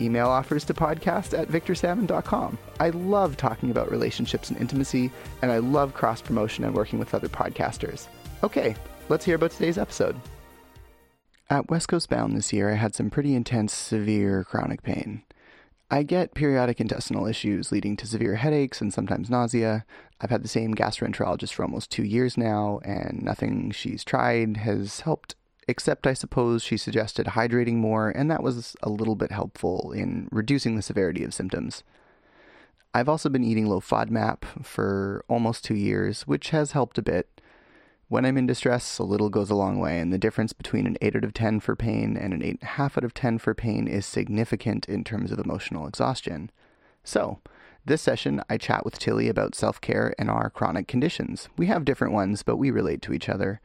Email offers to podcast at victorsalmon.com. I love talking about relationships and intimacy, and I love cross promotion and working with other podcasters. Okay, let's hear about today's episode. At West Coast Bound this year, I had some pretty intense, severe chronic pain. I get periodic intestinal issues leading to severe headaches and sometimes nausea. I've had the same gastroenterologist for almost two years now, and nothing she's tried has helped except I suppose she suggested hydrating more, and that was a little bit helpful in reducing the severity of symptoms. I've also been eating low FODMAP for almost two years, which has helped a bit. When I'm in distress, a little goes a long way, and the difference between an 8 out of 10 for pain and an 8.5 out of 10 for pain is significant in terms of emotional exhaustion. So, this session, I chat with Tilly about self care and our chronic conditions. We have different ones, but we relate to each other.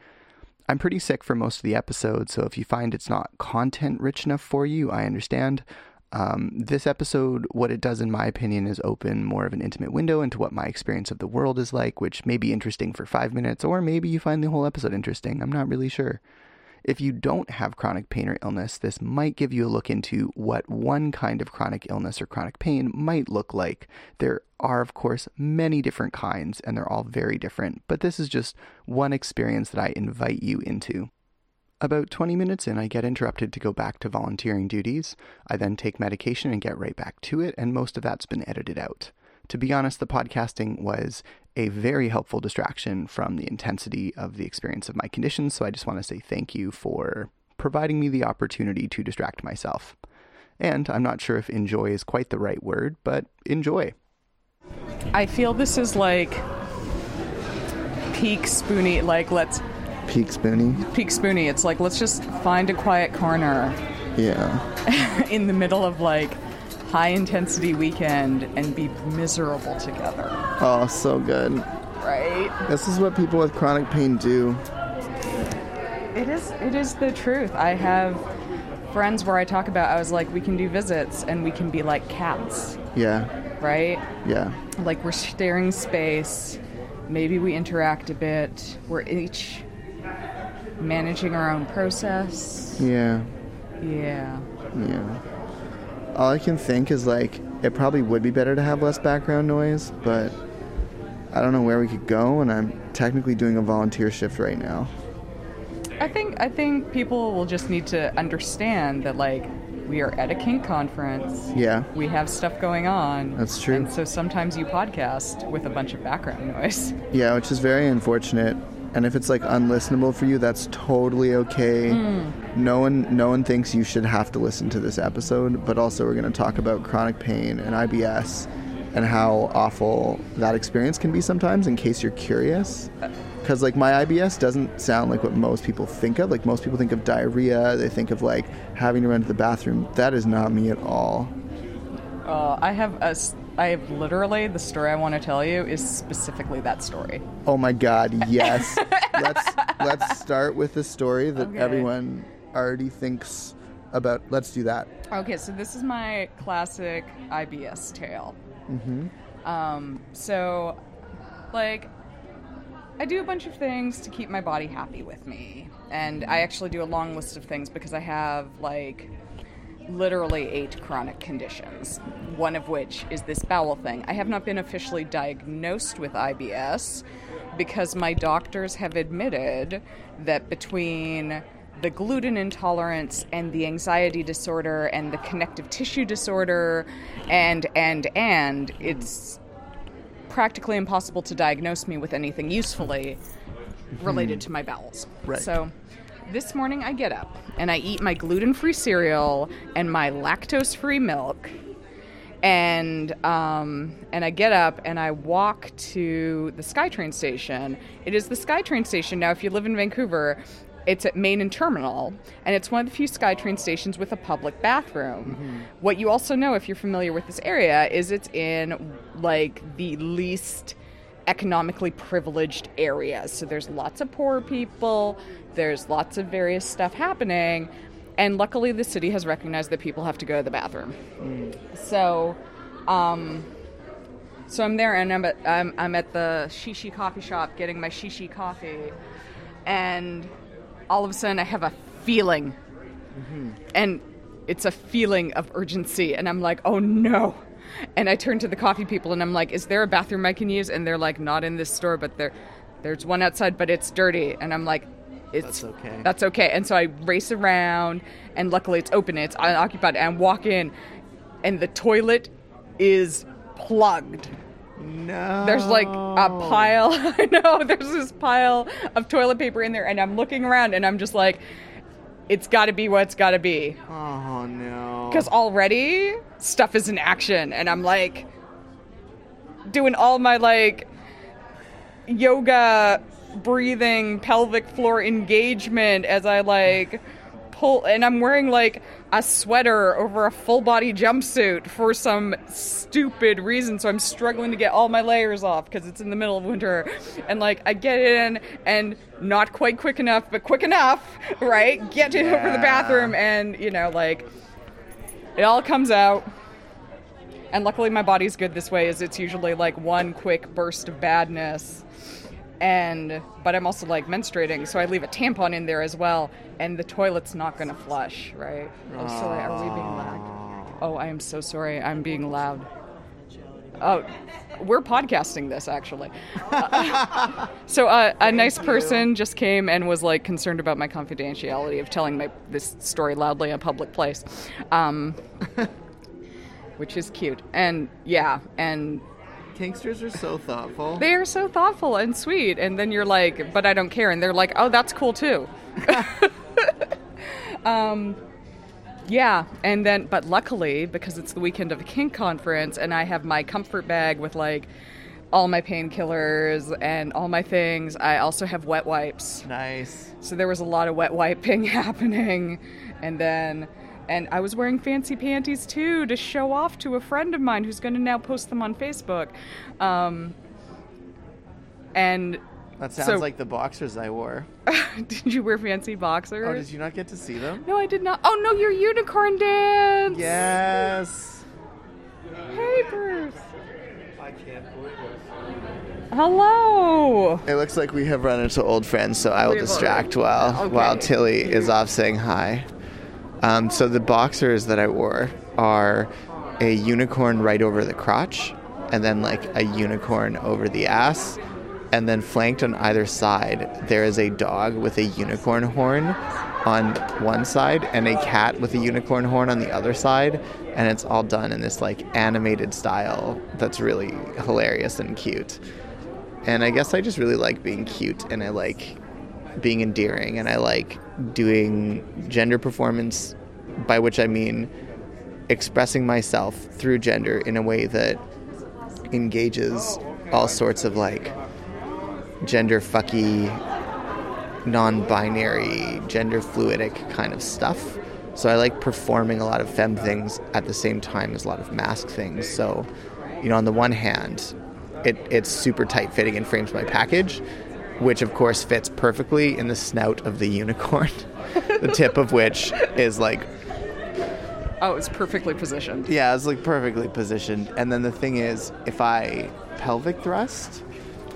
I'm pretty sick for most of the episode, so if you find it's not content rich enough for you, I understand. Um, this episode, what it does, in my opinion, is open more of an intimate window into what my experience of the world is like, which may be interesting for five minutes, or maybe you find the whole episode interesting. I'm not really sure. If you don't have chronic pain or illness, this might give you a look into what one kind of chronic illness or chronic pain might look like. There are, of course, many different kinds, and they're all very different, but this is just one experience that I invite you into. About 20 minutes in, I get interrupted to go back to volunteering duties. I then take medication and get right back to it, and most of that's been edited out. To be honest, the podcasting was a very helpful distraction from the intensity of the experience of my conditions. So I just want to say thank you for providing me the opportunity to distract myself. And I'm not sure if enjoy is quite the right word, but enjoy. I feel this is like peak spoony, like let's Peak spoony. peak spoony. It's like let's just find a quiet corner Yeah. in the middle of like high intensity weekend and be miserable together, Oh, so good. right? This is what people with chronic pain do. It is it is the truth. I have friends where I talk about I was like we can do visits and we can be like cats, Yeah. right? Yeah. Like we're sharing space, maybe we interact a bit. We're each managing our own process. Yeah. Yeah. Yeah. All I can think is like it probably would be better to have less background noise, but I don't know where we could go, and I'm technically doing a volunteer shift right now. I think I think people will just need to understand that like we are at a kink conference. Yeah. We have stuff going on. That's true. And so sometimes you podcast with a bunch of background noise. Yeah, which is very unfortunate. And if it's like unlistenable for you, that's totally okay. No one no one thinks you should have to listen to this episode, but also we're going to talk about chronic pain and IBS and how awful that experience can be sometimes in case you're curious. Cuz like my IBS doesn't sound like what most people think of. Like most people think of diarrhea, they think of like having to run to the bathroom. That is not me at all. Uh, I have a I have literally the story I want to tell you is specifically that story. Oh my god, yes. let's let's start with the story that Okay. everyone already thinks about. Let's do that. Okay, so this is my classic IBS tale. Mm-hmm. Um, so, like, I do a bunch of things to keep my body happy with me, and I actually do a long list of things because I have like literally eight chronic conditions, one of which is this bowel thing. I have not been officially diagnosed with IBS because my doctors have admitted that between the gluten intolerance and the anxiety disorder and the connective tissue disorder and and and it's practically impossible to diagnose me with anything usefully related to my bowels. Right. So this morning I get up and I eat my gluten-free cereal and my lactose-free milk. And um, and I get up and I walk to the SkyTrain station. It is the SkyTrain station now. If you live in Vancouver, it's at Main and Terminal, and it's one of the few SkyTrain stations with a public bathroom. What you also know, if you're familiar with this area, is it's in like the least economically privileged areas. So there's lots of poor people, there's lots of various stuff happening, and luckily the city has recognized that people have to go to the bathroom. So, um, so I'm there and I'm at, I'm, I'm at the Shishi coffee shop getting my Shishi coffee, and all of a sudden I have a feeling, and it's a feeling of urgency, and I'm like, oh no. And I turn to the coffee people and I'm like, is there a bathroom I can use? And they're like, not in this store, but there, there's one outside, but it's dirty. And I'm like, it's That's okay. That's okay. And so I race around, and luckily it's open, it's unoccupied, and walk in, and the toilet is plugged. No. There's like a pile. I know. There's this pile of toilet paper in there, and I'm looking around, and I'm just like, it's got to be what it's got to be. Oh no. Because already stuff is in action, and I'm like doing all my like yoga, breathing, pelvic floor engagement as I like pull, and I'm wearing like a sweater over a full body jumpsuit for some stupid reason. So I'm struggling to get all my layers off because it's in the middle of winter, and like I get in and not quite quick enough, but quick enough, right? Get it over the bathroom, and you know like it all comes out. And luckily my body's good this way is it's usually like one quick burst of badness. And but I'm also like menstruating, so I leave a tampon in there as well, and the toilet's not gonna flush, right? Oh sorry, are we being loud? Oh, I am so sorry, I'm being loud. Oh, we're podcasting this actually. So uh, a nice person just came and was like concerned about my confidentiality of telling my this story loudly in a public place, um, which is cute. And yeah, and Kinksters are so thoughtful. they are so thoughtful and sweet. And then you're like, but I don't care. And they're like, oh, that's cool too. um, yeah, and then, but luckily, because it's the weekend of a kink conference, and I have my comfort bag with like all my painkillers and all my things, I also have wet wipes. nice. So there was a lot of wet wiping happening. And then, and I was wearing fancy panties too to show off to a friend of mine who's going to now post them on Facebook. Um, and That sounds So- like the boxers I wore. did you wear fancy boxers? Oh, did you not get to see them? No, I did not. Oh no, your unicorn dance. Yes. Hey, Bruce. I can't believe this. Hello. It looks like we have run into old friends, so I will distract while Okay. while Tilly is off saying hi. Um, so the boxers that I wore are a unicorn right over the crotch, and then like a unicorn over the ass, and then flanked on either side there is a dog with a unicorn horn on one side and a cat with a unicorn horn on the other side, and it's all done in this like animated style that's really hilarious and cute. And I guess I just really like being cute and I like being endearing and I like doing gender performance, by which I mean expressing myself through gender in a way that engages all sorts of like gender fucky, non binary, gender fluidic kind of stuff. So I like performing a lot of femme things at the same time as a lot of mask things. So, you know, on the one hand, it, it's super tight fitting and frames my package, which of course fits perfectly in the snout of the unicorn, the tip of which is like Oh, it's perfectly positioned. yeah, it's like perfectly positioned. And then the thing is, if I pelvic thrust,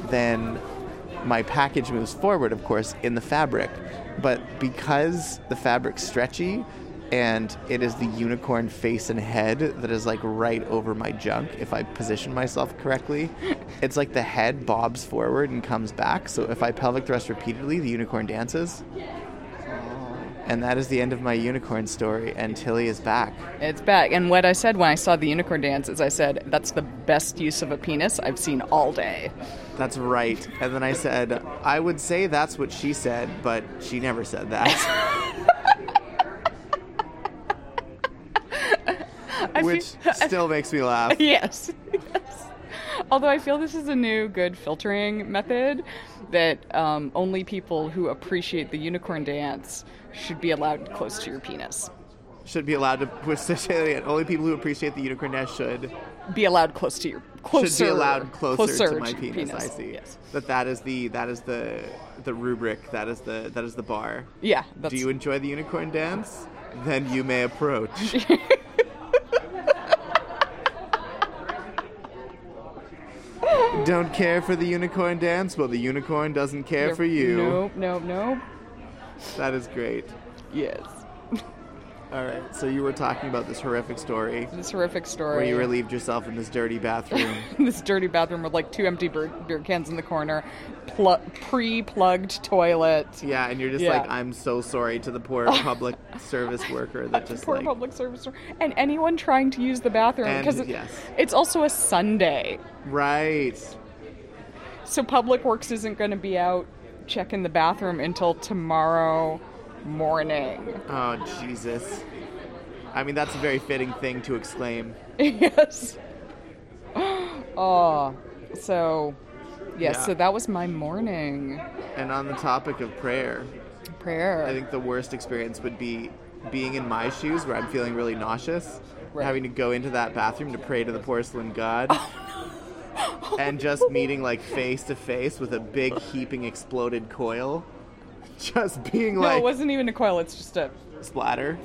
then my package moves forward, of course, in the fabric. But because the fabric's stretchy, and it is the unicorn face and head that is like right over my junk if I position myself correctly. It's like the head bobs forward and comes back. So if I pelvic thrust repeatedly, the unicorn dances. And that is the end of my unicorn story, and Tilly is back. It's back. And what I said when I saw the unicorn dance is I said, that's the best use of a penis I've seen all day. That's right. And then I said, I would say that's what she said, but she never said that. Which feel- still makes me laugh. yes. yes. Although I feel this is a new good filtering method that um, only people who appreciate the unicorn dance should be allowed close to your penis. Should be allowed to say it. Only people who appreciate the unicorn dance should Be allowed close to your closer. should be allowed closer, to my your penis. I see. Yes. That that is the that is the the rubric. That is the that is the bar. Yeah. That's, Do you enjoy the unicorn dance? Then you may approach. Don't care for the unicorn dance? Well, the unicorn doesn't care for you. Nope. Nope. Nope. That is great. Yes. All right, so you were talking about this horrific story This horrific story. where you relieved yourself in this dirty bathroom. this dirty bathroom with like two empty beer, beer cans in the corner, pl- pre-plugged toilet. yeah, and you're just Yeah. like, I'm so sorry to the poor public service worker that just Poor like public service worker and anyone trying to use the bathroom because it- yes. it's also a Sunday, right. so Public Works isn't going to be out checking the bathroom until tomorrow morning. Oh Jesus. I mean, that's a very fitting thing to exclaim. yes. Oh, so yes, Yeah. so that was my morning And on the topic of prayer, prayer. I think the worst experience would be being in my shoes where I'm feeling really nauseous, Right. having to go into that bathroom to pray to the porcelain god. and just meeting like face to face with a big heaping exploded coil. Just being like. no, it wasn't even a coil. It's just a splatter.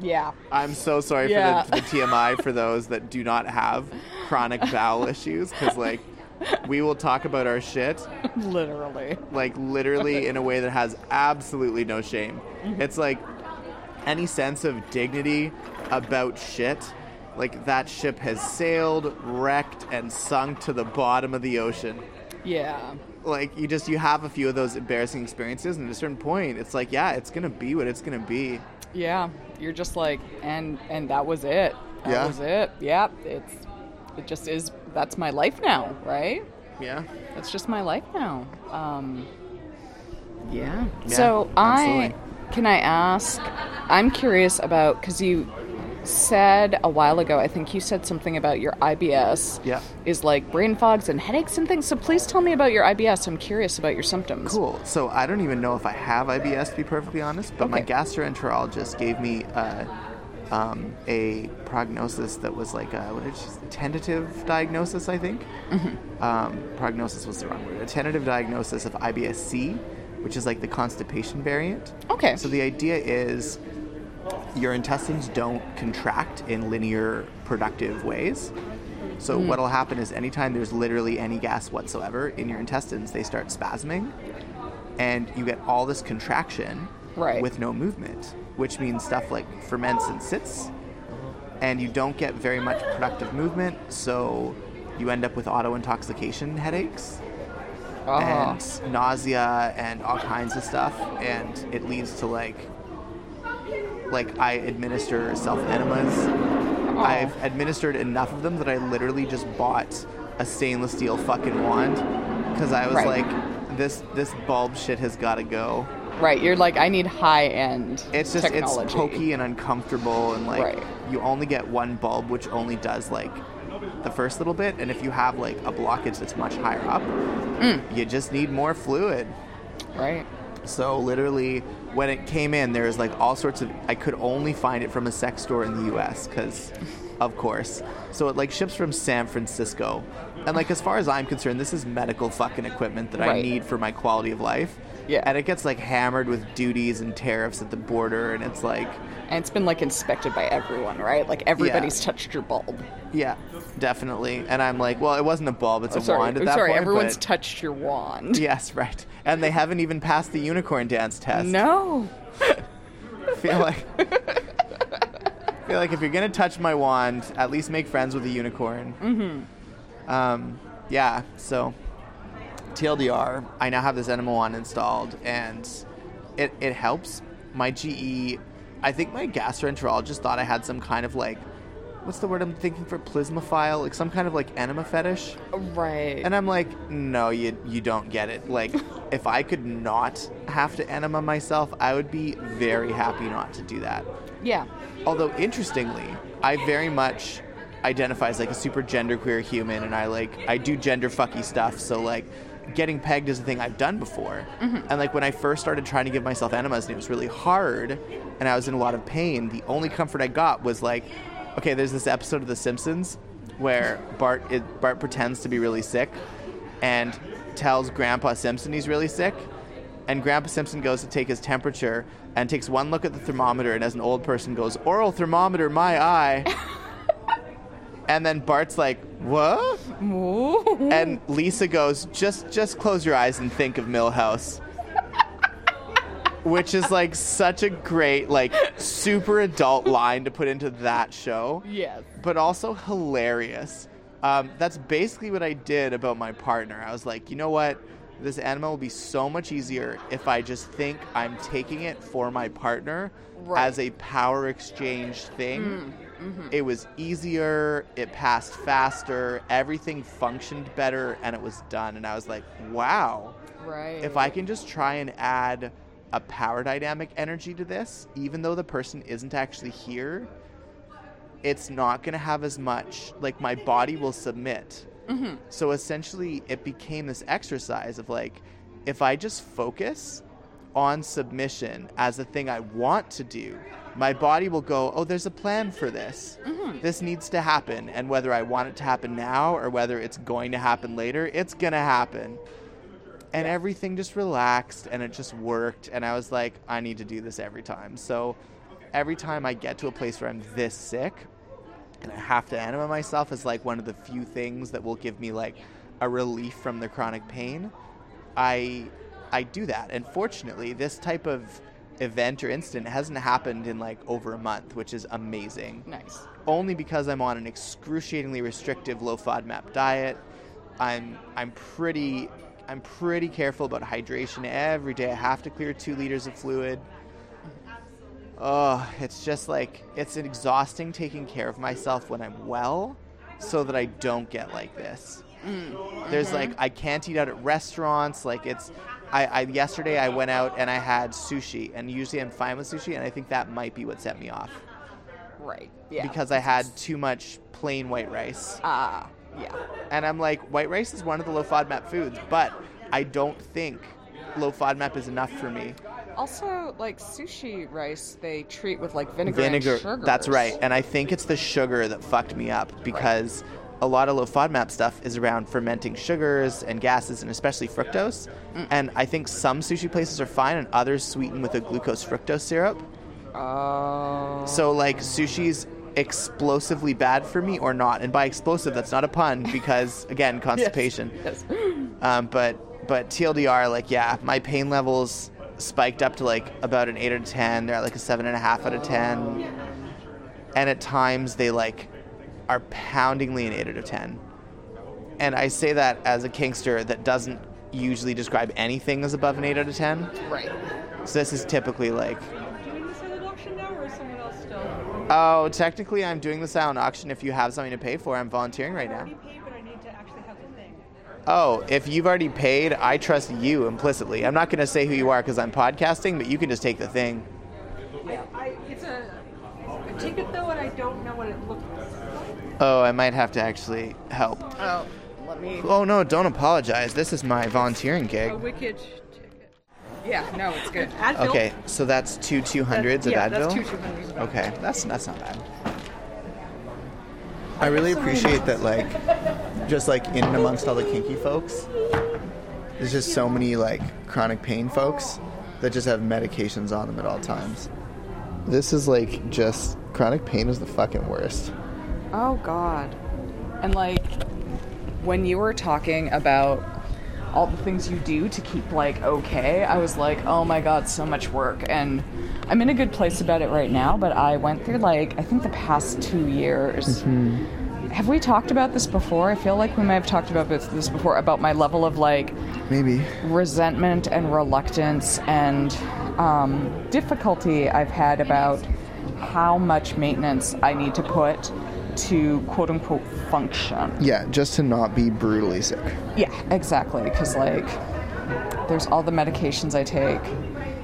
yeah. I'm so sorry Yeah. for, the, for the TMI for those that do not have chronic bowel issues because like we will talk about our shit Literally. like literally in a way that has absolutely no shame. Mm-hmm. It's like any sense of dignity about shit. Like that ship has sailed, wrecked, and sunk to the bottom of the ocean. Yeah. Like you just you have a few of those embarrassing experiences, and at a certain point, it's like yeah, it's gonna be what it's gonna be. Yeah. You're just like and and that was it. That Yeah. was it. Yeah. It's it just is that's my life now, right? Yeah. That's just my life now. Um yeah. Yeah, so I can I ask I'm curious about cuz you said a while ago, I think you said something about your IBS Yeah. is like brain fogs and headaches and things. So please tell me about your IBS. I'm curious about your symptoms. Cool. So I don't even know if I have IBS to be perfectly honest, but my gastroenterologist gave me uh, um, a prognosis that was like a what did tentative diagnosis, I think. Um, prognosis was the wrong word. A tentative diagnosis of IBS-C, which is like the constipation variant. Okay. So the idea is your intestines don't contract in linear productive ways. So hmm. what'll happen is anytime there's literally any gas whatsoever in your intestines, they start spasming and you get all this contraction Right. with no movement, which means stuff like ferments and sits and you don't get very much productive movement, so you end up with auto intoxication headaches Oh. and nausea and all kinds of stuff and it leads to like like I administer self enemas. I've administered enough of them that I literally just bought a stainless steel fucking wand because I was Right. like this this bulb shit has got to go. Right, you're like, I need high end It's just technology. it's pokey and uncomfortable and like Right. you only get one bulb which only does like the first little bit and if you have like a blockage that's much higher up, Mm. you just need more fluid. Right. So literally, when it came in, there was like all sorts of. I could only find it from a sex store in the U.S. because, of course. So it like ships from San Francisco, and like as far as I'm concerned, this is medical fucking equipment that I Right. need for my quality of life. Yeah. And it gets like hammered with duties and tariffs at the border, and it's like, And it's been like inspected by everyone, right? Like everybody's touched your bulb. yeah, definitely. And I'm like, well, it wasn't a bulb; it's Oh, a sorry, wand at oh, that sorry, point. everyone's but- touched your wand. yes, right. And they haven't even passed the unicorn dance test. No. I feel like feel like if you're gonna touch my wand, at least make friends with a unicorn. Mm-hmm. Um, yeah. So, TLDR, I now have this enema wand installed, and it it helps. My GE, I think my gastroenterologist thought I had some kind of like, what's the word I'm thinking for klismaphile, like some kind of like enema fetish. Right. And I'm like, no, you you don't get it. Like, if I could not have to enema myself, I would be very happy not to do that. yeah. Although interestingly, I very much identify as like a super genderqueer human, and I like I do gender fucky stuff. So like, getting pegged is a thing I've done before. Mm-hmm. And like when I first started trying to give myself enemas, and it was really hard, and I was in a lot of pain. The only comfort I got was like, okay, there's this episode of The Simpsons where Bart it, Bart pretends to be really sick, and tells Grandpa Simpson he's really sick. And Grandpa Simpson goes to take his temperature and takes one look at the thermometer, and as an old person goes, "Oral thermometer, my eye." and then Bart's like, "What?" Ooh. And Lisa goes, "Just, just close your eyes and think of Milhouse." Which is like such a great, like, super adult line to put into that show yes. but also hilarious. Um, that's basically what I did about my partner. I was like, you know what? This enema will be so much easier if I just think I'm taking it for my partner Right. as a power exchange thing. Mm-hmm. It was easier, it passed faster, everything functioned better, and it was done. And I was like, wow, Right. if I can just try and add a power dynamic energy to this, even though the person isn't actually here, it's not going to have as much. Like, my body will submit. Mm-hmm. So essentially, it became this exercise of like, if I just focus on submission as a thing I want to do, my body will go, oh, there's a plan for this. Mm-hmm. This needs to happen. And whether I want it to happen now or whether it's going to happen later, it's going to happen. And everything just relaxed and it just worked. And i was like i need to do this every time. So every time i get to a place where i'm this sick and i have to enema myself is like one of the few things that will give me like a relief from the chronic pain i i do that. And fortunately this type of event or incident hasn't happened in like over a month which is amazing nice. only because I'm on an excruciatingly restrictive low FODMAP diet. I'm I'm pretty I'm pretty careful about hydration every day. I have to clear two liters of fluid. Oh, it's just like it's exhausting taking care of myself when I'm well, so that I don't get like this. Mm. There's mm-hmm. like I can't eat out at restaurants. Like it's, I, I yesterday I went out and I had sushi, and usually I'm fine with sushi, and I think that might be what set me off Right. Yeah. because I had too much plain white rice. Ah. yeah. And I'm like, white rice is one of the low FODMAP foods, but I don't think low FODMAP is enough for me. Also, like sushi rice, they treat with like vinegar, Vinegar, and sugar. that's right. And I think it's the sugar that fucked me up because a lot of low FODMAP stuff is around fermenting sugars and gases, and especially fructose. And I think some sushi places are fine, and others sweeten with a glucose fructose syrup. Oh. So like sushi's explosively bad for me or not. And by explosive, that's not a pun because again, constipation. Yes. Um, but but TLDR, like yeah, my pain levels spiked up to like about an eight out of ten. They're at like a seven and a half out of ten, and at times they like are poundingly an eight out of ten. And I say that as a kinkster that doesn't usually describe anything as above an eight out of ten. Right. So this is typically like doing the silent auction now, or is someone else still? Oh, technically, I'm doing the silent auction. If you have something to pay for, I'm volunteering right I now. already paid, but I need to actually have the thing. Oh, if you've already paid, I trust you implicitly. I'm not going to say who you are because I'm podcasting, but you can just take the thing. I, I, it's a, a ticket though, and I don't know what it looks like. Oh, I might have to actually help. Oh, let me. Oh, no, don't apologize. This is my volunteering gig. A wicked ticket. Yeah. No, it's good. Advil. Okay, so that's two 200s of yeah, Advil? that's two 200s. Okay, that's that's not bad. I really appreciate that, like, just like in and amongst all the kinky folks, there's just so many like chronic pain folks that just have medications on them at all times. This is like just chronic pain is the fucking worst. Oh God. And like when you were talking about all the things you do to keep like okay, I was like, oh my god, so much work. And I'm in a good place about it right now, but I went through like I think the past two years. Have we talked about this before? I feel like we might have talked about this this before about my level of like Maybe. resentment and reluctance and um, difficulty I've had about how much maintenance I need to put to quote unquote function. Yeah, just to not be brutally sick. Yeah, exactly. Because, like, there's all the medications I take,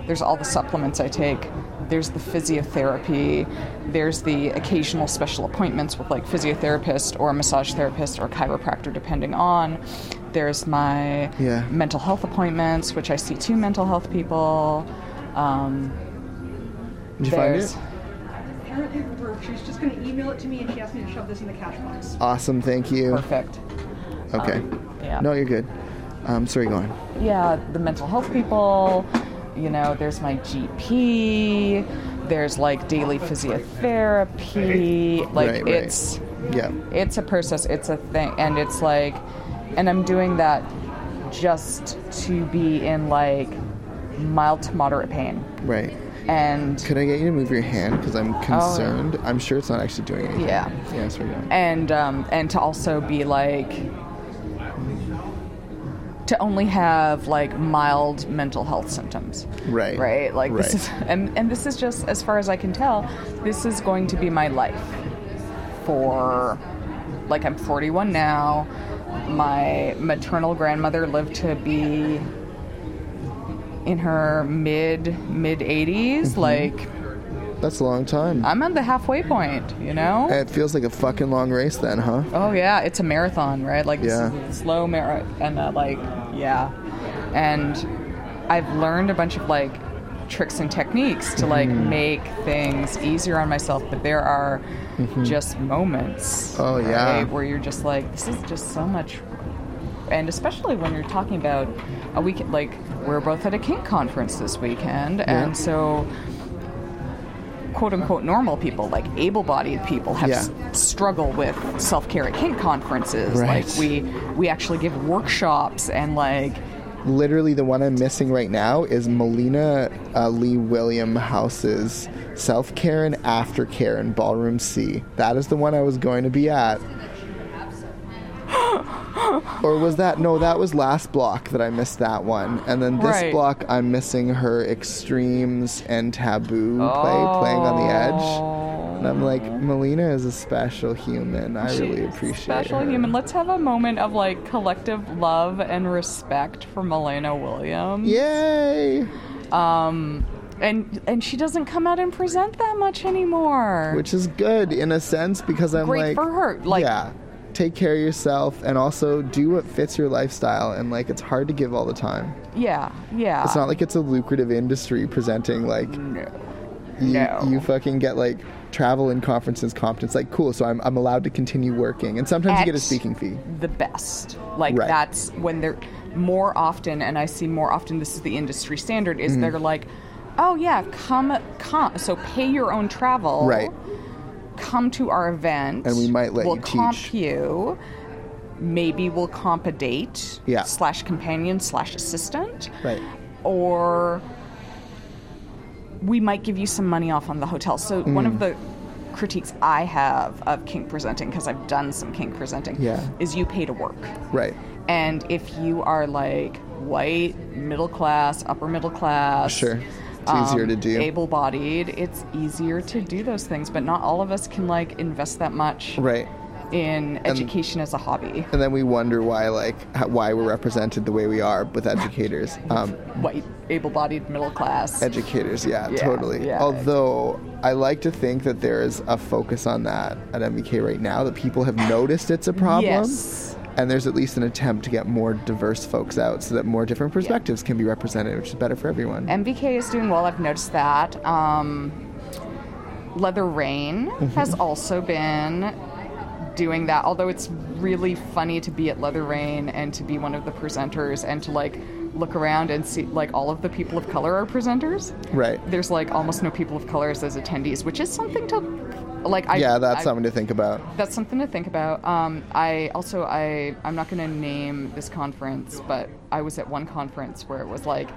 there's all the supplements I take, there's the physiotherapy, there's the occasional special appointments with, like, physiotherapist or massage therapist or chiropractor, depending on. There's my Yeah. mental health appointments, which I see two mental health people. Um, Did you find it? Apparently it worked. She's just going to email it to me, and she asked me to shove this in the cash box. Awesome, thank you. Perfect. Okay. yeah. No, you're good. Um, sorry, go on. yeah, the mental health people, you know, there's my GP, there's like daily physiotherapy. Like Right, right. it's Yeah. it's a process, it's a thing and it's like and I'm doing that just to be in like mild to moderate pain. Right. And Could I get you to move your hand? Because I'm concerned. I'm sure it's not actually doing anything. Oh, yeah. Yeah, sorry, go on. and um, and to also be like to only have like mild mental health symptoms Right. right like this is and and this is just as far as i can tell this is going to be my life for like i'm 41 now my maternal grandmother lived to be in her mid mid 80s like That's a long time. i'm at the halfway point you know it feels like a fucking long race then, huh? Oh yeah, it's a marathon, right? Like this Yeah. slow marathon, and uh, like yeah, and I've learned a bunch of like tricks and techniques to like Mm-hmm. make things easier on myself. But there are just moments, Mm-hmm. Oh, yeah. right, where you're just like, this is just so much. And especially when you're talking about a weekend, like we're both at a kink conference this weekend, and so quote unquote normal people, like able bodied people, have Yeah. s- struggle with self care at kink conferences. Right. Like we we actually give workshops and like Literally, the one I'm missing right now is Melina uh, Lee William House's Self Care and Aftercare in Ballroom C. That is the one I was going to be at. or was that no? That was last block that I missed that one, and then this Right. block I'm missing her extremes and taboo play playing on the edge. And I'm like, Melina is a special human. I really appreciate special her. human. Let's have a moment of like collective love and respect for Melina Williams. Yay! Um, and and she doesn't come out and present that much anymore. which is good in a sense because I'm Great like, for her, like- yeah, take care of yourself and also do what fits your lifestyle. And like, it's hard to give all the time. yeah, yeah. It's not like it's a lucrative industry presenting like no. you, No. you fucking get like travel and conferences competence. Like, cool, so I'm I'm allowed to continue working, and sometimes you get a speaking fee. the best. Like Right. that's when they're more often, and I see more often. This is the industry standard. Mm-hmm. Is they're like, oh yeah, come, come. So pay your own travel. Right. Come to our event, And we might let we'll you comp teach. you. Maybe we'll comp a date. Yeah. Slash companion slash assistant. Right. Or we might give you some money off on the hotel. So one Mm. of the critiques I have of kink presenting, because I've done some kink presenting, Yeah. is you pay to work. Right. And if you are like white, middle class, upper middle class, Sure. It's easier to do. able bodied, it's easier to do those things. But not all of us can like invest that much Right. in education as a hobby. And then we wonder why, like, how, why we're represented the way we are with educators. Um, White, able bodied, middle class. Educators, yeah, Yeah, totally. yeah. Although I like to think that there is a focus on that at MBK right now, that people have noticed it's a problem. Yes. And there's at least an attempt to get more diverse folks out so that more different perspectives can be represented, which is better for everyone. MBK is doing well. I've noticed that. Um, Leather Rain Mm-hmm. has also been doing that. Although it's really funny to be at Leather Rain and to be one of the presenters and to like look around and see like all of the people of color are presenters. right. There's like almost no people of color as attendees, which is something to like I yeah, that's I- something to think about. That's something to think about. Um, I also I I'm not going to name this conference, but I was at one conference where it was like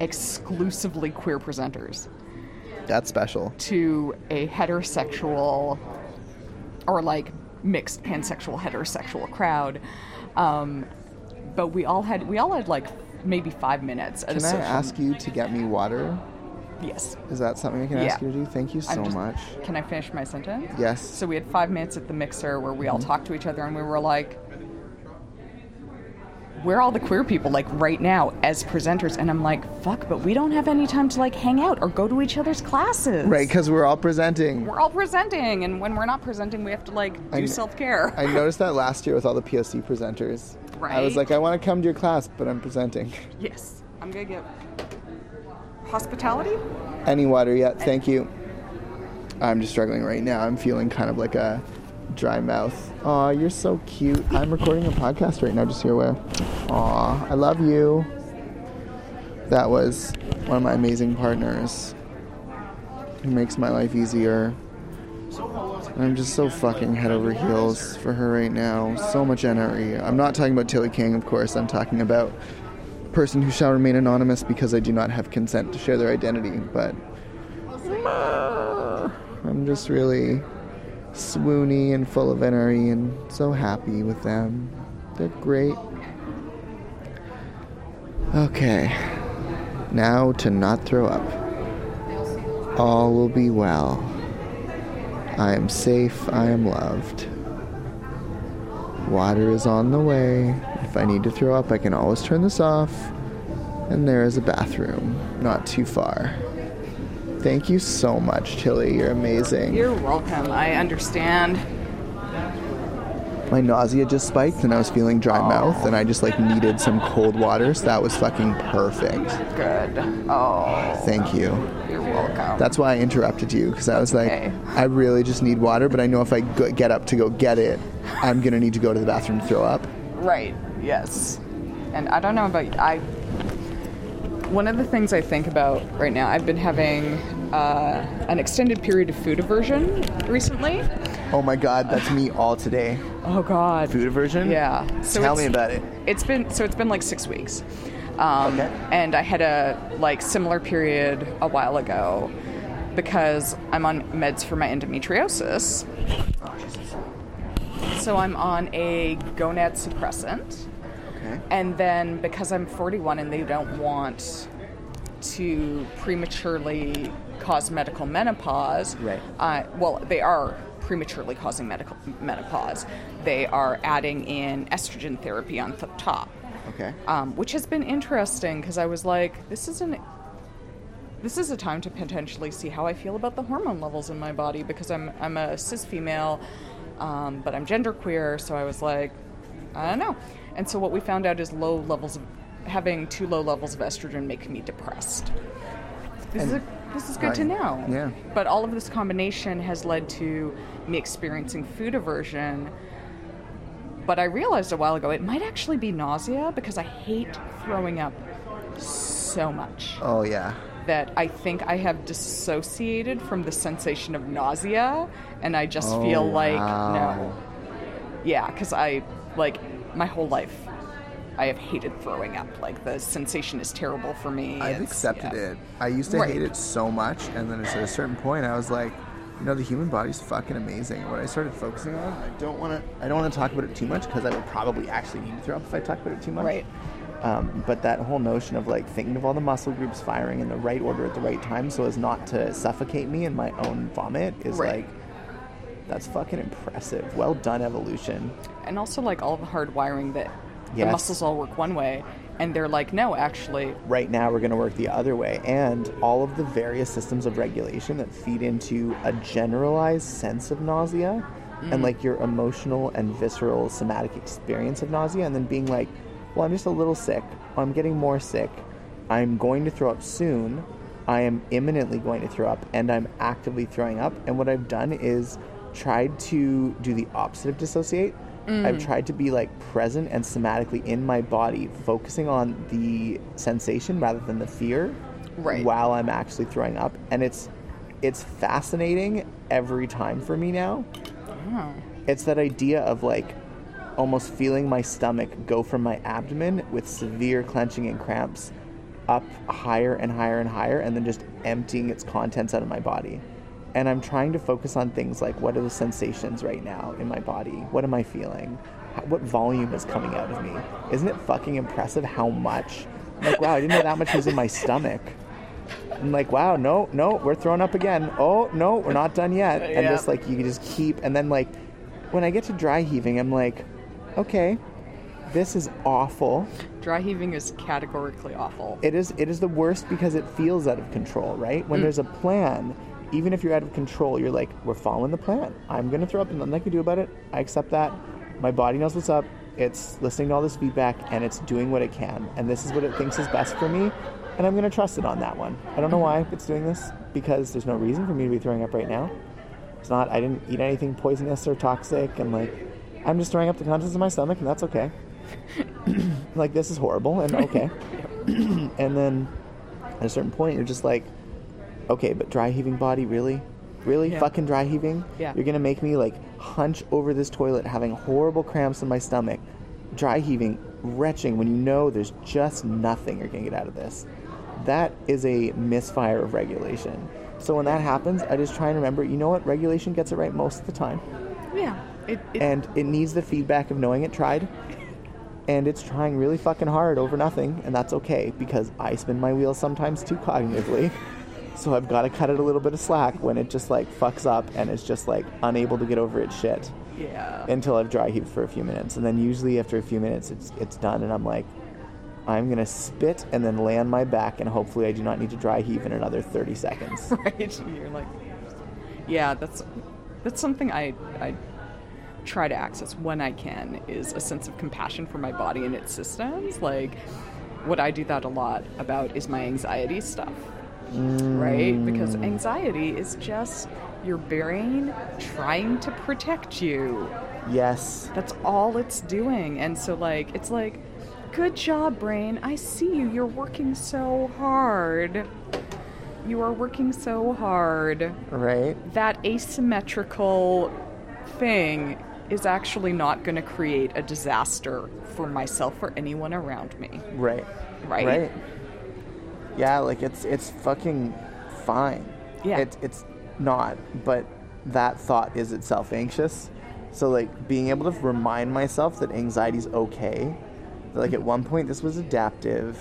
exclusively queer presenters That's special. to a heterosexual or like mixed pansexual heterosexual crowd. Um, but we all had we all had like maybe five minutes. Can I ask you to get me water? Yes. Is that something I can Yeah. ask you to do? Thank you so just- much. Can I finish my sentence? Yes. So we had five minutes at the mixer where we all Mm-hmm. talked to each other and we were like, we're all the queer people, like right now as presenters. And I'm like, fuck, but we don't have any time to like hang out or go to each other's classes. Right, because we're all presenting. We're all presenting. And when we're not presenting, we have to like do kn- self care. I noticed that last year with all the POC presenters. right I was like, I want to come to your class, but I'm presenting. Yes. I'm going to get hospitality. Any water yet? Thank you. I'm just struggling right now. I'm feeling kind of like a dry mouth. Aw, you're so cute. I'm recording a podcast right now, just so you're aware. Aw, I love you. That was one of my amazing partners who makes my life easier. I'm just so fucking head over heels for her right now. So much energy. I'm not talking about Tilly King, of course. I'm talking about person who shall remain anonymous because I do not have consent to share their identity. But I'm just really swoony and full of energy and so happy with them. They're great. Okay. Now to not throw up. All will be well. I am safe. I am loved. Water is on the way. If I need to throw up, I can always turn this off. And there is a bathroom not too far. Thank you so much, Tilly. You're amazing. You're welcome. I understand. My nausea just spiked and I was feeling dry mouth and I just like needed some cold water, so that was fucking perfect. Good. Oh, Thank you. you're welcome. That's why I interrupted you because I was like, Okay. I really just need water, but I know if I get up to go get it, I'm gonna need to go to the bathroom to throw up. Right. Yes. And I don't know about you. I. One of the things I think about right now, I've been having uh, an extended period of food aversion recently. Oh my god, that's me all today. Oh God. Food aversion? Yeah. So Tell me about it. It's been so it's been like six weeks, um, Okay. and I had a like similar period a while ago because I'm on meds for my endometriosis. So I'm on a gonad suppressant. Okay. And then because I'm 41 and they don't want to prematurely cause medical menopause, Right. Uh, well, they are prematurely causing medical menopause. They are adding in estrogen therapy on top, Okay. um, which has been interesting because I was like, this isn't. This is a time to potentially see how I feel about the hormone levels in my body because I'm I'm a cis female, um, but I'm genderqueer. So I was like, I don't know. And so what we found out is low levels of having too low levels of estrogen make me depressed. This is a, this is good to know. Yeah. But all of this combination has led to me experiencing food aversion. But I realized a while ago it might actually be nausea because I hate throwing up so much Oh yeah. That I think I have dissociated from the sensation of nausea and I just Oh, feel like wow. no. Yeah, because I, like, my whole life, I have hated throwing up. Like, the sensation is terrible for me. I've It's- accepted yeah. it. I used to Right. hate it so much, and then at a certain point, I was like, you know, the human body's fucking amazing. What I started focusing on, I don't want to, I don't want to talk about it too much because I would probably actually need to throw up if I talk about it too much. Right. Um, but that whole notion of like thinking of all the muscle groups firing in the right order at the right time, so as not to suffocate me in my own vomit, is Right. like, that's fucking impressive. Well done, evolution. And also, like, all the hard wiring that the muscles all work one way. And they're like, no, actually, right now we're going to work the other way and all of the various systems of regulation that feed into a generalized sense of nausea and like your emotional and visceral somatic experience of nausea and then being like well i'm just a little sick i'm getting more sick i'm going to throw up soon i am imminently going to throw up and i'm actively throwing up and what i've done is tried to do the opposite of dissociate I've mm. tried to be like present and somatically in my body, focusing on the sensation rather than the fear Right. while I'm actually throwing up. And it's it's fascinating every time for me now. Oh. It's that idea of like almost feeling my stomach go from my abdomen with severe clenching and cramps up higher and higher and higher and then just emptying its contents out of my body. And I'm trying to focus on things like what are the sensations right now in my body? What am I feeling? What volume is coming out of me? Isn't it fucking impressive how much? Like, wow, I didn't know that much was in my stomach. I'm like, wow, no, no, we're throwing up again. Oh, no, we're not done yet. And Yeah. just like, you just keep, and then like, when I get to dry heaving, I'm like, okay, this is awful. Dry heaving is categorically awful. It is, it is the worst because it feels out of control, right? When mm. there's a plan, even if you're out of control, you're like, we're following the plan. I'm gonna throw up, and nothing I can do about it. I accept that. My body knows what's up. It's listening to all this feedback, and it's doing what it can. And this is what it thinks is best for me. And I'm gonna trust it on that one. I don't know why it's doing this because there's no reason for me to be throwing up right now. It's not. I didn't eat anything poisonous or toxic, and like, I'm just throwing up the contents of my stomach, and that's okay. like this is horrible, and okay. and then at a certain point, you're just like, okay, but dry heaving body, really, really, Yeah. fucking dry heaving. Yeah. You're gonna make me like hunch over this toilet, having horrible cramps in my stomach, dry heaving, retching when you know there's just nothing you're gonna get out of this. That is a misfire of regulation. So when that happens, I just try and remember, you know what, regulation gets it right most of the time yeah. It, it, and it needs the feedback of knowing it tried. And it's trying really fucking hard over nothing. And that's okay because i spin my wheels sometimes too cognitively. So i've got to cut it a little bit of slack when it just like fucks up and is just like unable to get over its shit. Yeah. until i've dry heaved for a few minutes. And then usually after a few minutes it's it's done and i'm like i'm gonna spit and then lay on my back and hopefully i do not need to dry heave in another 30 seconds. Right you're like yeah that's that's something i i try to access when i can is a sense of compassion for my body and its systems like what i do that a lot about is my anxiety stuff right because mm. anxiety is just your brain trying to protect you yes that's all it's doing. And so, like, it's like, good job, brain. I see you. You're working so hard. You are working so hard. right That asymmetrical thing is actually not going to create a disaster for myself or anyone around me. Right. Right? Right. Yeah, like it's it's fucking fine. Yeah. It's it's not, but that thought is itself anxious. So like being able to remind myself that anxiety's okay. Like at one point this was adaptive.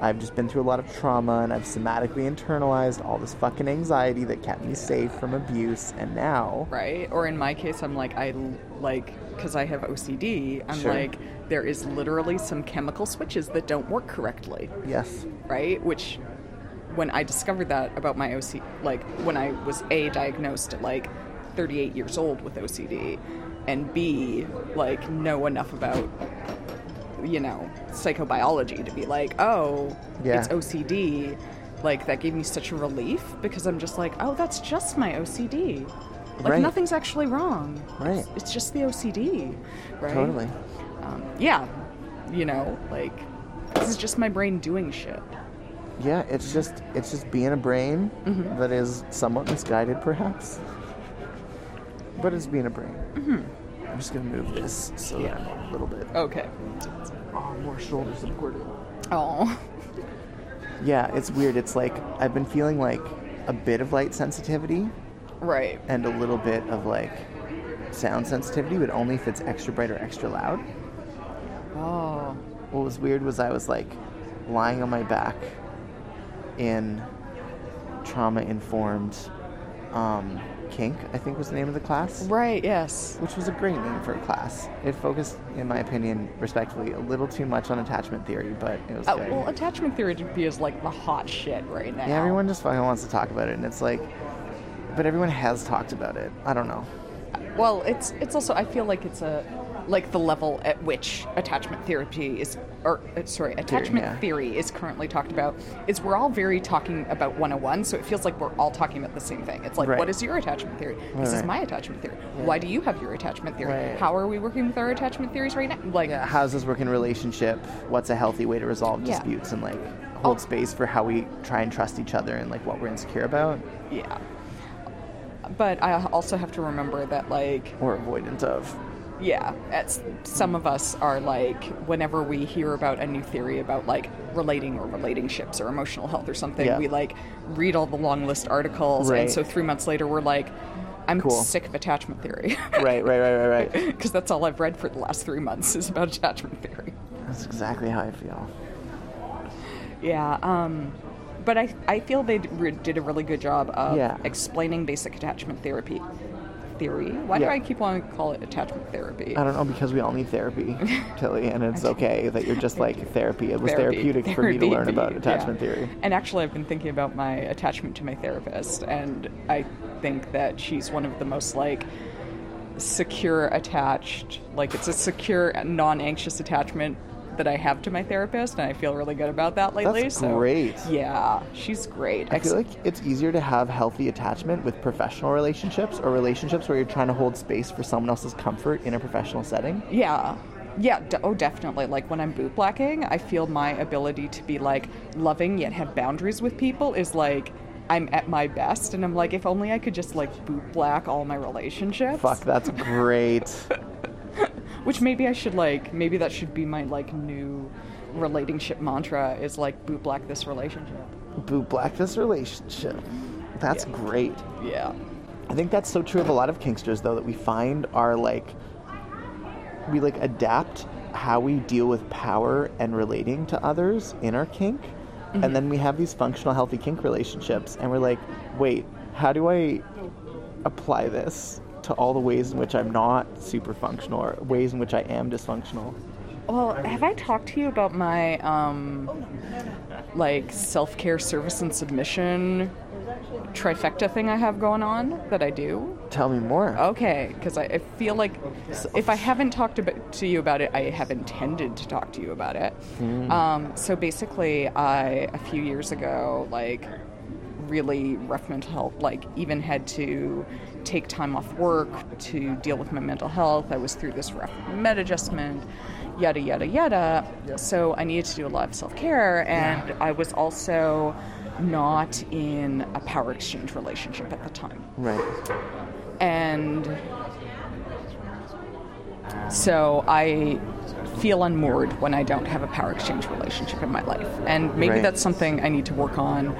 I've just been through a lot of trauma and I've somatically internalized all this fucking anxiety that kept me safe from abuse and now Right? Or in my case, I'm like, I like, because I have OCD, I'm Sure. like, there is literally some chemical switches that don't work correctly. yes. right? Which, when I discovered that about my OCD, like when I was A, diagnosed at like 38 years old with OCD, and B, like know enough about, you know, psychobiology to be like, oh, Yeah. it's OCD. Like that gave me such a relief because I'm just like, oh, that's just my OCD. Like Right. nothing's actually wrong. Right. It's, it's just the OCD, right? Totally. Um, yeah. You know, like this is just my brain doing shit. Yeah, it's just it's just being a brain Mm-hmm. that is somewhat misguided, perhaps. But it's being a brain. Mm-hmm. I'm just gonna move this so that I'm a little bit Okay. oh, more shoulder supported. Oh. Yeah, it's weird. It's like I've been feeling like a bit of light sensitivity Right. and a little bit of like sound sensitivity, but only if it's extra bright or extra loud. Oh. What was weird was I was like lying on my back in trauma informed um, kink, I think was the name of the class. Right. Yes. Which was a great name for a class. It focused, in my opinion, respectfully, a little too much on attachment theory, but it was Uh, good. well, attachment therapy is like the hot shit right now. yeah, everyone just fucking wants to talk about it, and it's like, but everyone has talked about it. I don't know. Well, it's it's also I feel like it's a like the level at which attachment therapy is or uh, sorry attachment yeah. theory is currently talked about is we're all very talking about 101 so it feels like we're all talking about the same thing it's like Right. what is your attachment theory this is my attachment theory why do you have your attachment theory Right. how are we working with our attachment theories right now like Yeah, how's this work in relationship? What's a healthy way to resolve Yeah. disputes and like hold Oh. space for how we try and trust each other and like what we're insecure about? yeah but I also have to remember that like Or avoidance of. Yeah, some of us are like whenever we hear about a new theory about like relating or relationships or emotional health or something, Yeah. we like read all the long list articles, Right. and so three months later we're like, I'm Cool. sick of attachment theory. Right, right, right, right, right. Because that's all I've read for the last three months is about attachment theory. That's exactly how I feel. Yeah, um, but I, I feel they did a really good job of Yeah. explaining basic attachment therapy. Theory? Why Yeah. do I keep wanting to call it attachment therapy? I don't know because we all need therapy, Tilly, and it's okay that you're just like therapy. It was Therapy. therapeutic for me to learn Therapy, about yeah. attachment theory. And actually, I've been thinking about my attachment to my therapist, and I think that she's one of the most like secure attached, like it's a secure, non-anxious attachment that I have to my therapist, and I feel really good about that lately. That's so great. Yeah, she's great. I feel like it's easier to have healthy attachment with professional relationships or relationships where you're trying to hold space for someone else's comfort in a professional setting. Yeah. Yeah, d- oh, definitely. Like when I'm boot blacking, I feel my ability to be like loving yet have boundaries with people is like I'm at my best. And I'm like, if only I could just like boot black all my relationships. Fuck, that's great. Which maybe I should like, maybe that should be my like new relationship mantra is like boot black this relationship. Boot black this relationship. That's Yeah. great. Yeah. I think that's so true of a lot of kinksters though that we find are like we like adapt how we deal with power and relating to others in our kink. And mm-hmm. then we have these functional healthy kink relationships and we're like, "Wait, how do I apply this to all the ways in which I'm not super functional or ways in which I am dysfunctional?" Well, have I talked to you about my um like self-care service and submission trifecta thing I have going on that I do? Tell me more. Okay, because I, I feel like if I haven't talked about, to you about it, I have intended to talk to you about it. Um, so basically, I a few years ago, like, really rough mental health. Like, even had to take time off work to deal with my mental health. I was through this rough med adjustment, yada yada yada. So I needed to do a lot of self care, and I was also not in a power exchange relationship at the time Right. and so I feel unmoored when I don't have a power exchange relationship in my life. And maybe Right. that's something I need to work on,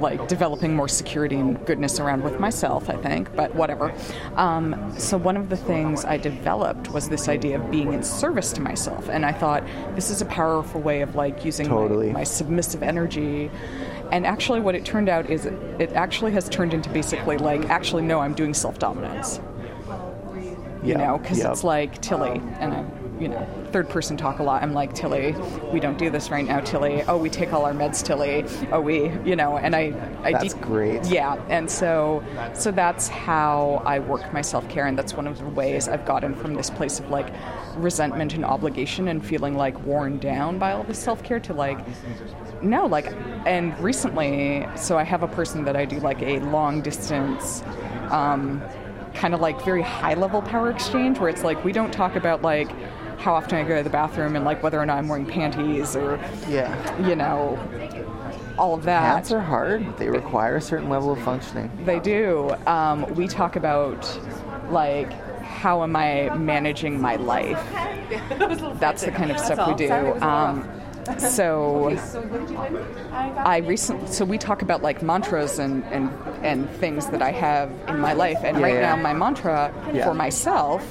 like developing more security and goodness around with myself, I think, but whatever. Um, so, one of the things I developed was this idea of being in service to myself. And I thought, this is a powerful way of like using my- Totally. my submissive energy. And actually, what it turned out is it, it actually has turned into basically like, actually, no, I'm doing self dominance you Yep, know, because yep. it's like Tilly, and I, you know, third person talk a lot. I'm like Tilly, we don't do this right now, Tilly. Oh, we take all our meds, Tilly. Oh, we, you know, and I, I That's de- great. Yeah, and so, so that's how I work my self care, and that's one of the ways I've gotten from this place of like resentment and obligation and feeling like worn down by all this self care to like no, like, and recently, so I have a person that I do like a long distance, um, kind of like very high level power exchange where it's like we don't talk about like how often I go to the bathroom and like whether or not I'm wearing panties or, Yeah. you know, all of that. Pants are hard. They require a certain level of functioning. They do. Um, we talk about like how am I managing my life. That's the kind of stuff we do. Um, so I recently, so we talk about like mantras and, and, and things that I have in my life. And right Yeah. now, my mantra Yeah. for myself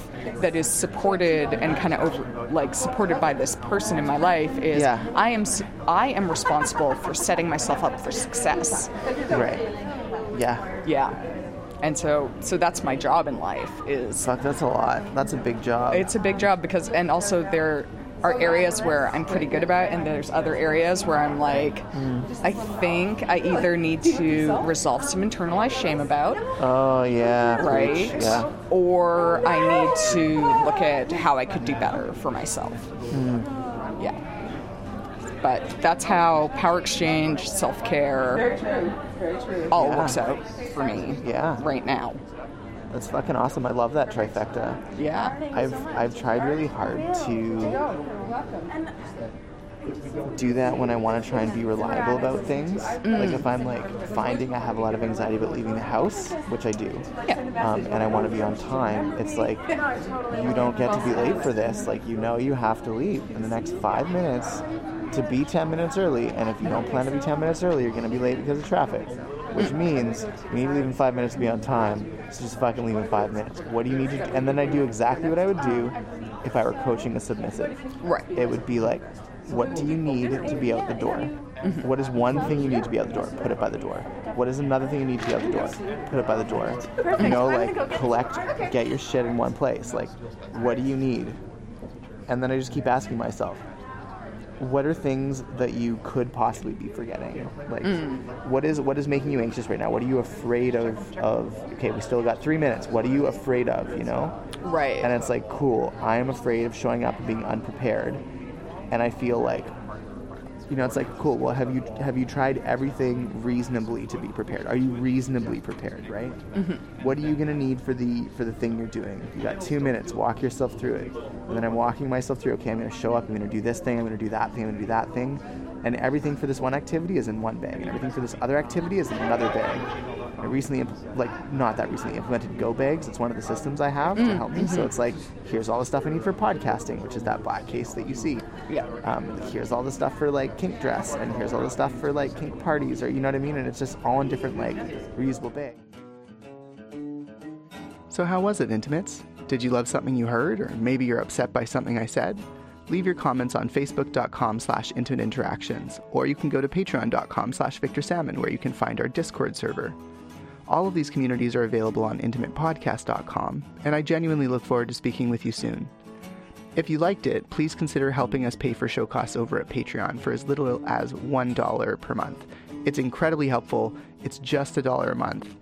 that is supported and kind of over, like supported by this person in my life is Yeah. I am s- I am responsible for setting myself up for success. Right. Yeah. Yeah. And so so that's my job in life is Fuck, that's a lot. That's a big job. it's a big job because and also there are areas where I'm pretty good about and there's other areas where I'm like I think I either need to resolve some internalized shame about, oh yeah. right? Yeah. Or I need to look at how I could do better for myself. Hmm. Yeah. But that's how power exchange, self care, all Yeah. works out for me Yeah. right now. That's fucking awesome. I love that trifecta. Yeah. I've I've tried really hard to do that when I want to try and be reliable about things. Like if I'm like finding I have a lot of anxiety about leaving the house, which I do, Yeah. um, and I want to be on time, it's like you don't get to be late for this. Like you know you have to leave in the next five minutes to be 10 minutes early, and if you don't plan to be 10 minutes early, you're going to be late because of traffic. Which means you need to leave in five minutes to be on time, so just fucking leave in five minutes. What do you need to do? And then I do exactly what I would do if I were coaching a submissive. Right. It would be like, what do you need to be out the door? What is one thing you need to be out the door? Put it by the door. What is another thing you need to be out the door? Put it by the door. Perfect. You know, like collect, get your shit in one place. Like, what do you need? And then I just keep asking myself, what are things that you could possibly be forgetting? Like, mm. what is what is making you anxious right now? What are you afraid of? Of okay, we still got three minutes. What are you afraid of? You know? Right. And it's like, cool. I am afraid of showing up and being unprepared, and I feel like, you know, it's like, cool. Well, have you have you tried everything reasonably to be prepared? Are you reasonably prepared? Right. Mm-hmm. What are you gonna need for the for the thing you're doing? You got two minutes. Walk yourself through it. And then I'm walking myself through. Okay, I'm gonna show up. I'm gonna do this thing. I'm gonna do that thing. I'm gonna do that thing. And everything for this one activity is in one bag, and everything for this other activity is in another bag. I recently, imp- like, not that recently, implemented Go Bags. It's one of the systems I have to help me. So it's like, here's all the stuff I need for podcasting, which is that black case that you see. Yeah. Um, here's all the stuff for like kink dress, and here's all the stuff for like kink parties, or you know what I mean. And it's just all in different like reusable bags. So how was it, intimates? Did you love something you heard, or maybe you're upset by something I said? Leave your comments on facebook.com slash intimate interactions, or you can go to patreon.com slash Victor Salmon, where you can find our Discord server. All of these communities are available on intimatepodcast.com, and I genuinely look forward to speaking with you soon. If you liked it, please consider helping us pay for show costs over at Patreon for as little as $1 per month. It's incredibly helpful. It's just a dollar a month.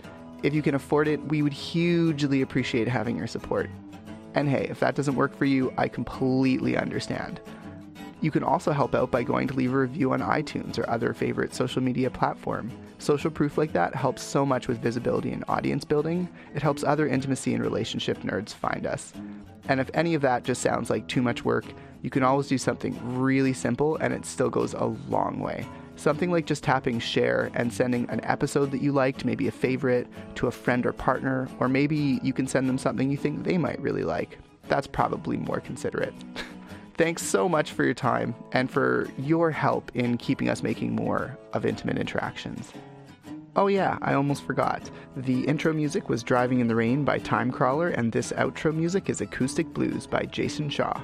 If you can afford it, we would hugely appreciate having your support. And hey, if that doesn't work for you, I completely understand. You can also help out by going to leave a review on iTunes or other favorite social media platform. Social proof like that helps so much with visibility and audience building. It helps other intimacy and relationship nerds find us. And if any of that just sounds like too much work, you can always do something really simple and it still goes a long way. Something like just tapping share and sending an episode that you liked, maybe a favorite, to a friend or partner, or maybe you can send them something you think they might really like. That's probably more considerate. Thanks so much for your time and for your help in keeping us making more of intimate interactions. Oh, yeah, I almost forgot. The intro music was Driving in the Rain by Timecrawler, and this outro music is Acoustic Blues by Jason Shaw.